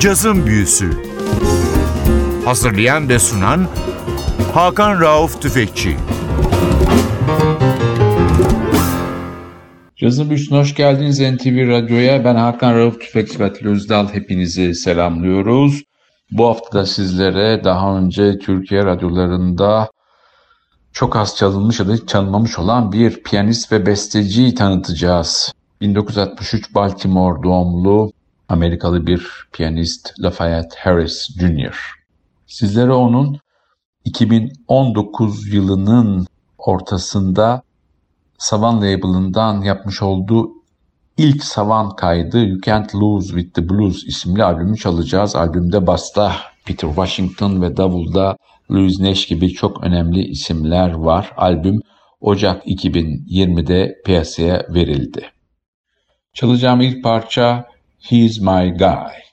Cazın Büyüsü Hazırlayan ve sunan Hakan Rauf Tüfekçi Cazın Büyüsü'ne hoş geldiniz NTV Radyo'ya. Ben Hakan Rauf Tüfekçi ve Özdal. Hepinizi selamlıyoruz. Bu hafta da sizlere daha önce Türkiye radyolarında çok az çalınmış ya da hiç çalınmamış olan bir piyanist ve besteciyi tanıtacağız. 1963 Baltimore doğumlu Amerikalı bir piyanist Lafayette Harris Jr. Sizlere onun 2019 yılının ortasında Savan label'ından yapmış olduğu ilk Savan kaydı You Can't Lose With The Blues isimli albümü çalacağız. Albümde basta Peter Washington ve davulda Louis Nash gibi çok önemli isimler var. Albüm Ocak 2020'de piyasaya verildi. Çalacağım ilk parça He's My Guy.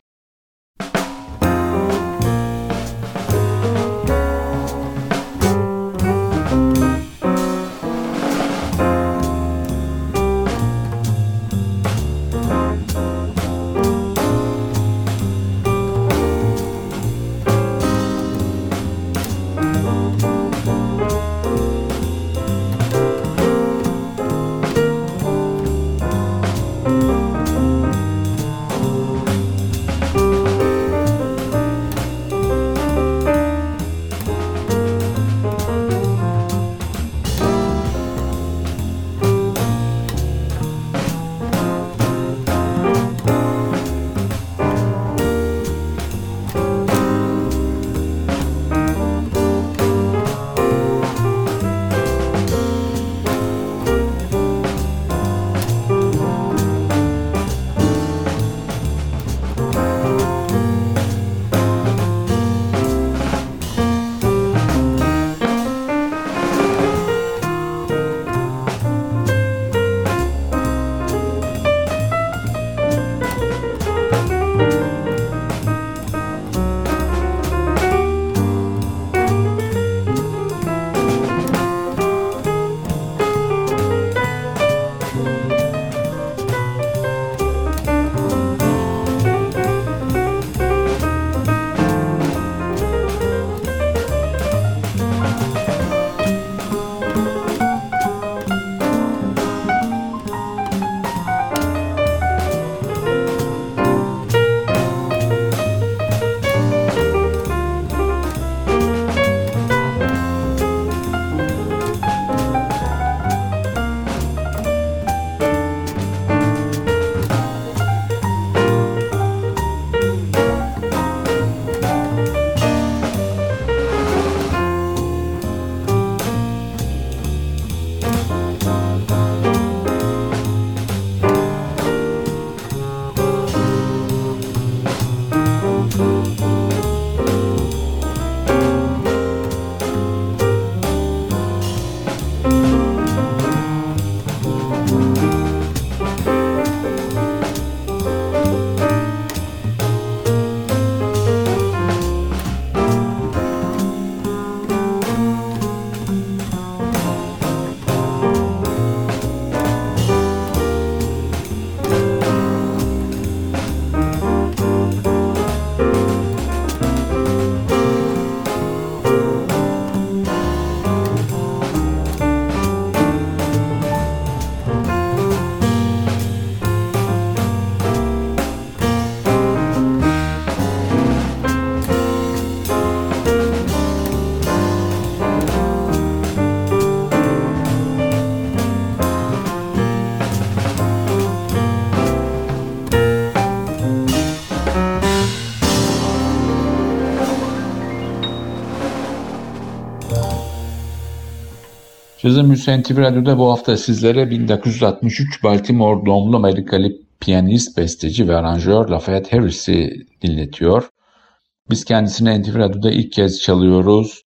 Cazın Hüseyin TV Radyo'da bu hafta sizlere 1963 Baltimore doğumlu Amerikalı piyanist, besteci ve aranjör Lafayette Harris'i dinletiyor. Biz kendisini NTV Radyo'da ilk kez çalıyoruz.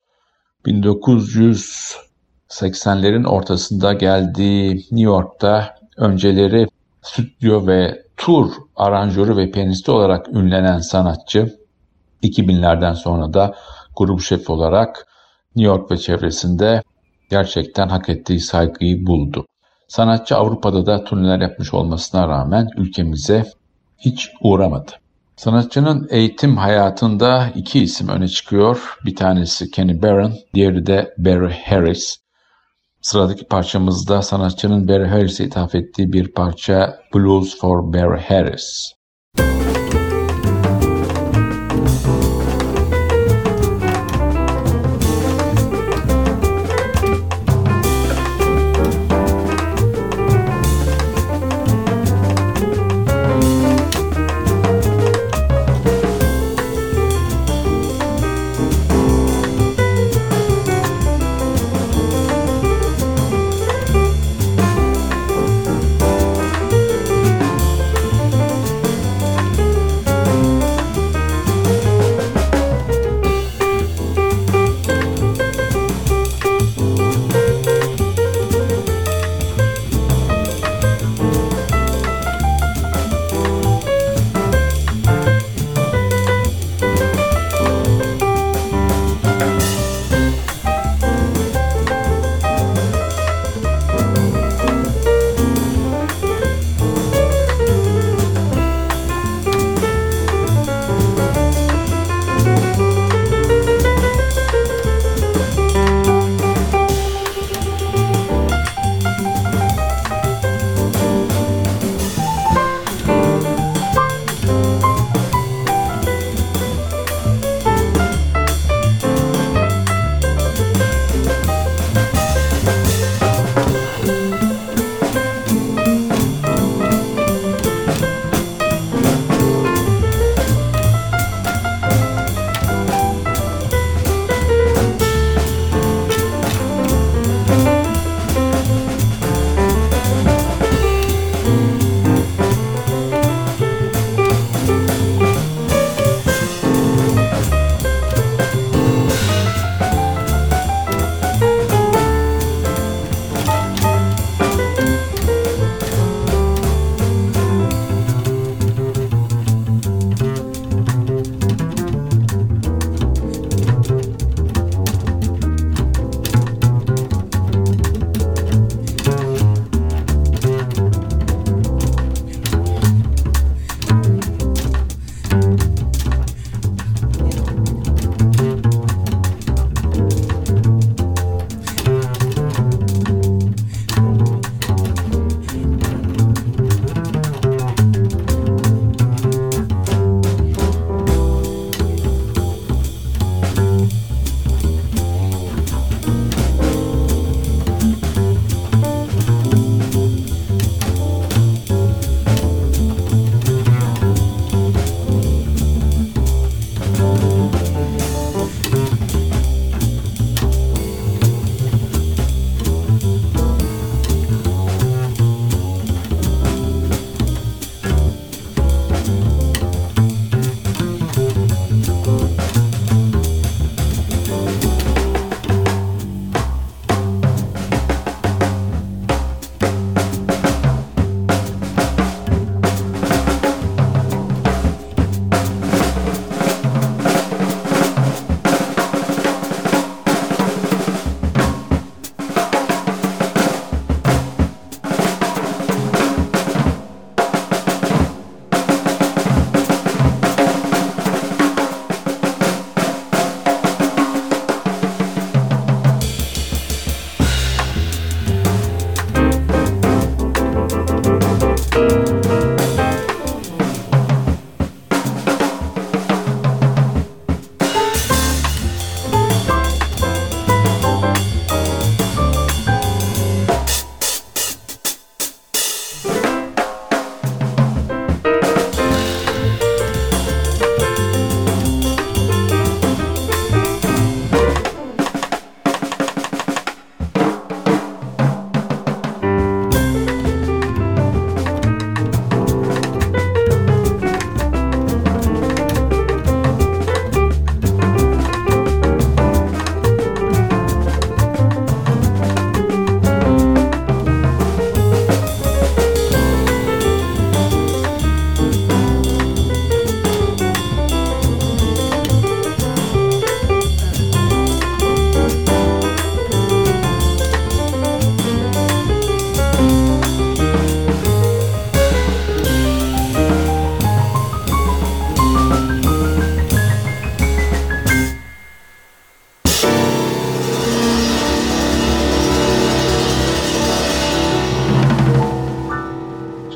1980'lerin ortasında geldiği New York'ta önceleri stüdyo ve tur aranjörü ve piyanisti olarak ünlenen sanatçı 2000'lerden sonra da grup şefi olarak New York ve çevresinde gerçekten hak ettiği saygıyı buldu. Sanatçı Avrupa'da da turneler yapmış olmasına rağmen ülkemize hiç uğramadı. Sanatçının eğitim hayatında iki isim öne çıkıyor. Bir tanesi Kenny Barron, diğeri de Barry Harris. Sıradaki parçamızda sanatçının Barry Harris'e ithaf ettiği bir parça Blues for Barry Harris.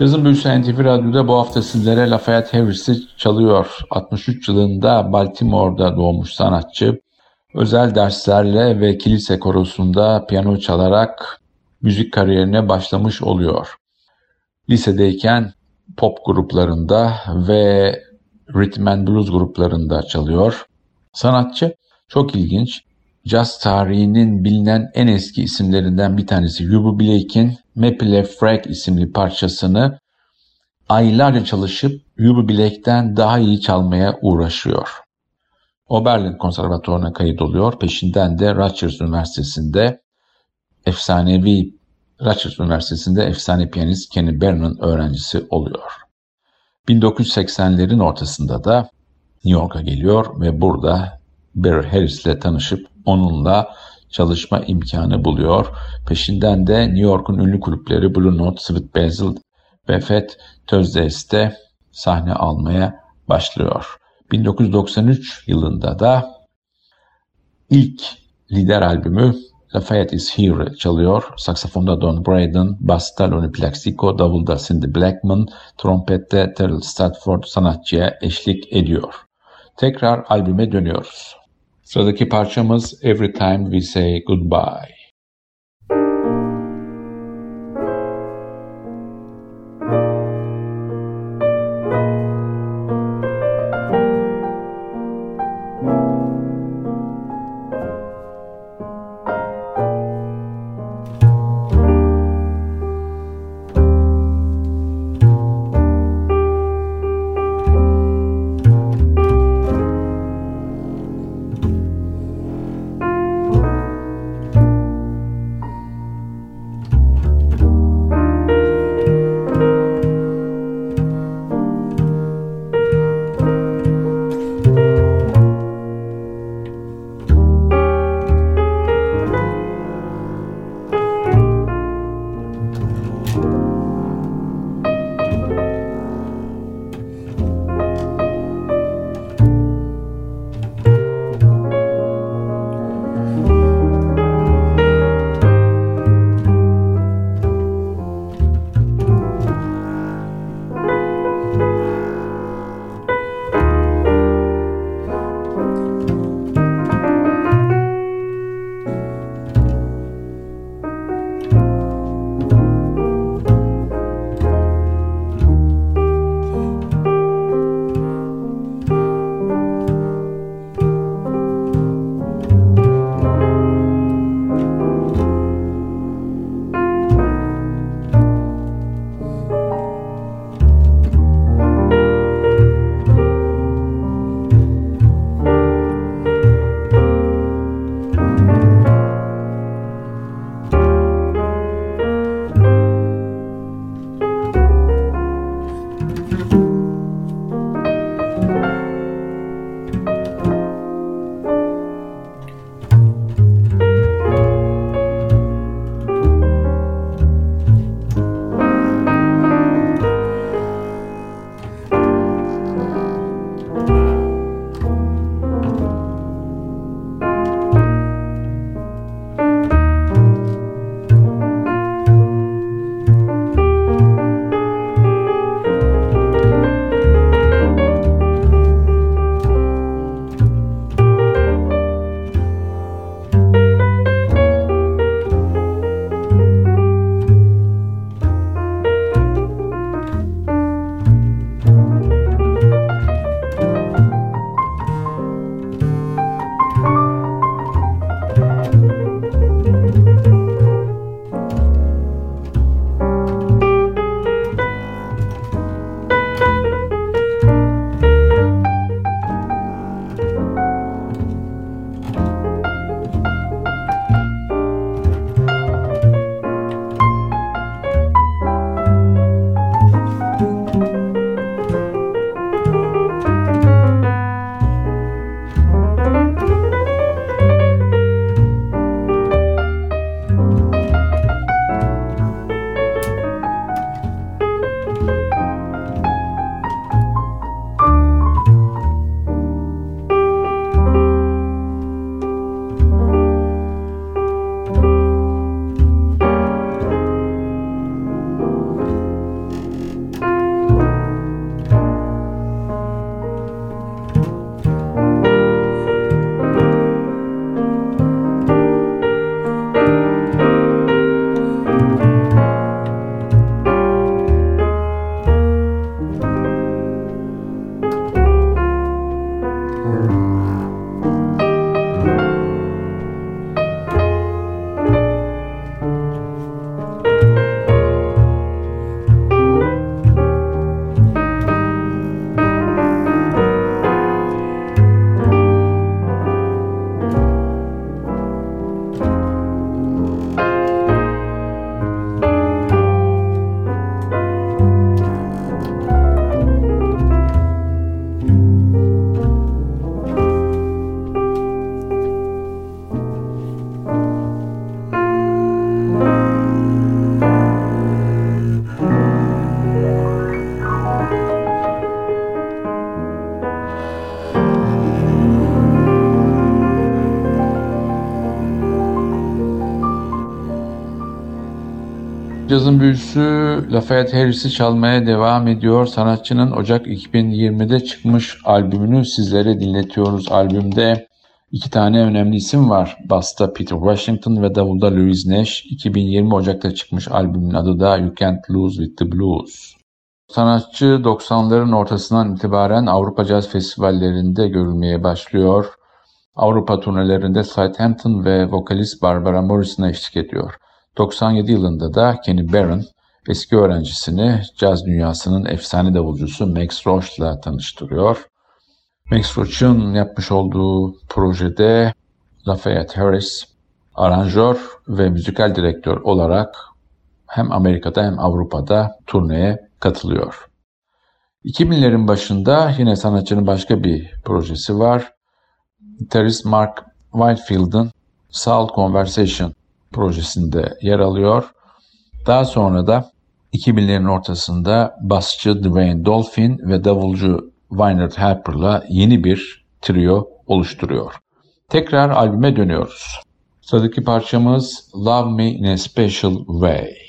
Cazın Büyüsü NTV Radyo'da bu hafta sizlere Lafayette Harris'i çalıyor. 63 yılında Baltimore'da doğmuş sanatçı. Özel derslerle ve kilise korosunda piyano çalarak müzik kariyerine başlamış oluyor. Lisedeyken pop gruplarında ve rhythm and blues gruplarında çalıyor. Sanatçı çok ilginç. Jazz tarihinin bilinen en eski isimlerinden bir tanesi Yubu Blake'in Maple Frag isimli parçasını aylarca çalışıp Yubu Blake'den daha iyi çalmaya uğraşıyor. Oberlin Konservatuvarı'na kayıt oluyor. Peşinden de Rutgers Üniversitesi'nde efsanevi Rutgers Üniversitesi'nde efsane piyanist Kenny Barron'ın öğrencisi oluyor. 1980'lerin ortasında da New York'a geliyor ve burada Barry Harris ile tanışıp onunla çalışma imkanı buluyor. Peşinden de New York'un ünlü kulüpleri Blue Note, Sweet Basil ve Fat Tuesdays'te sahne almaya başlıyor. 1993 yılında da ilk lider albümü Lafayette is Here çalıyor. Saksafonda Don Braden, basta Lonnie Plaxico, davulda Cindy Blackman, trompette Terrell Stafford sanatçıya eşlik ediyor. Tekrar albüme dönüyoruz. Sıradaki parçamız Every Time We Say Goodbye. Cazın büyüsü Lafayette Harris'i çalmaya devam ediyor. Sanatçının Ocak 2020'de çıkmış albümünü sizlere dinletiyoruz. Albümde iki tane önemli isim var. Basta Peter Washington ve Davulda Louis Nash. 2020 Ocak'ta çıkmış albümün adı da You Can't Lose With The Blues. Sanatçı 90'ların ortasından itibaren Avrupa Caz Festivallerinde görülmeye başlıyor. Avrupa turnelerinde Southampton ve vokalist Barbara Morrison'a eşlik ediyor. 97 yılında da Kenny Barron eski öğrencisini caz dünyasının efsane davulcusu Max Roach'la tanıştırıyor. Max Roach'un yapmış olduğu projede Lafayette Harris aranjör ve müzikal direktör olarak hem Amerika'da hem Avrupa'da turneye katılıyor. 2000'lerin başında yine sanatçının başka bir projesi var. Gitarist Mark Whitefield'ın Soul Conversation projesinde yer alıyor. Daha sonra da 2000'lerin ortasında basçı Dwayne Dolphin ve davulcu Wynerd Harper'la yeni bir trio oluşturuyor. Tekrar albüme dönüyoruz. Sıradaki parçamız Love Me in a Special Way.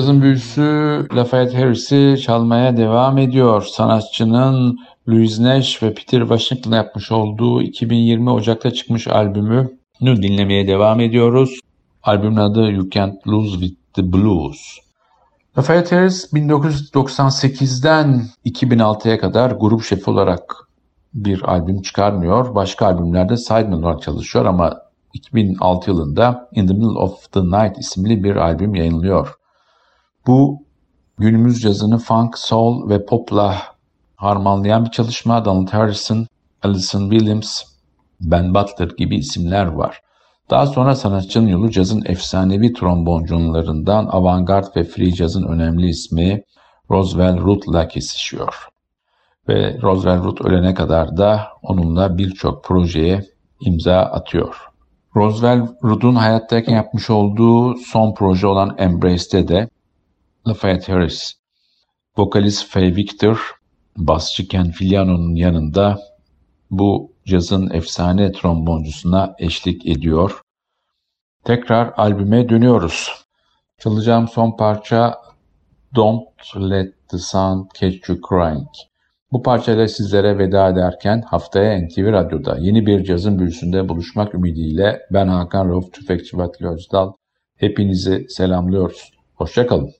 Cazın büyüsü Lafayette Harris'i çalmaya devam ediyor. Sanatçının Louis Nash ve Peter Washington'la yapmış olduğu 2020 Ocak'ta çıkmış albümü dinlemeye devam ediyoruz. Albümün adı You Can't Lose With The Blues. Lafayette Harris 1998'den 2006'ya kadar grup şefi olarak bir albüm çıkarmıyor. Başka albümlerde sideman olarak çalışıyor ama 2006 yılında In the Middle of the Night isimli bir albüm yayınlıyor. Bu günümüz cazını funk, soul ve popla harmanlayan bir çalışma. Donald Harrison, Alison Williams, Ben Butler gibi isimler var. Daha sonra sanatçının yolu cazın efsanevi tromboncularından avantgard ve free cazın önemli ismi Roswell Root'la kesişiyor. Ve Roswell Root ölene kadar da onunla birçok projeye imza atıyor. Roswell Root'un hayattayken yapmış olduğu son proje olan Embrace'de de Lafayette Harris, vokalist Faye Victor, basçı Ken Filiano'nun yanında bu cazın efsane tromboncusuna eşlik ediyor. Tekrar albüme dönüyoruz. Çalacağım son parça Don't Let the Sun Catch You Crying. Bu parçayla sizlere veda ederken haftaya NTV Radyo'da yeni bir cazın büyüsünde buluşmak ümidiyle ben Hakan Rauf Tüfekçi Vatili Özdal. Hepinizi selamlıyoruz. Hoşçakalın.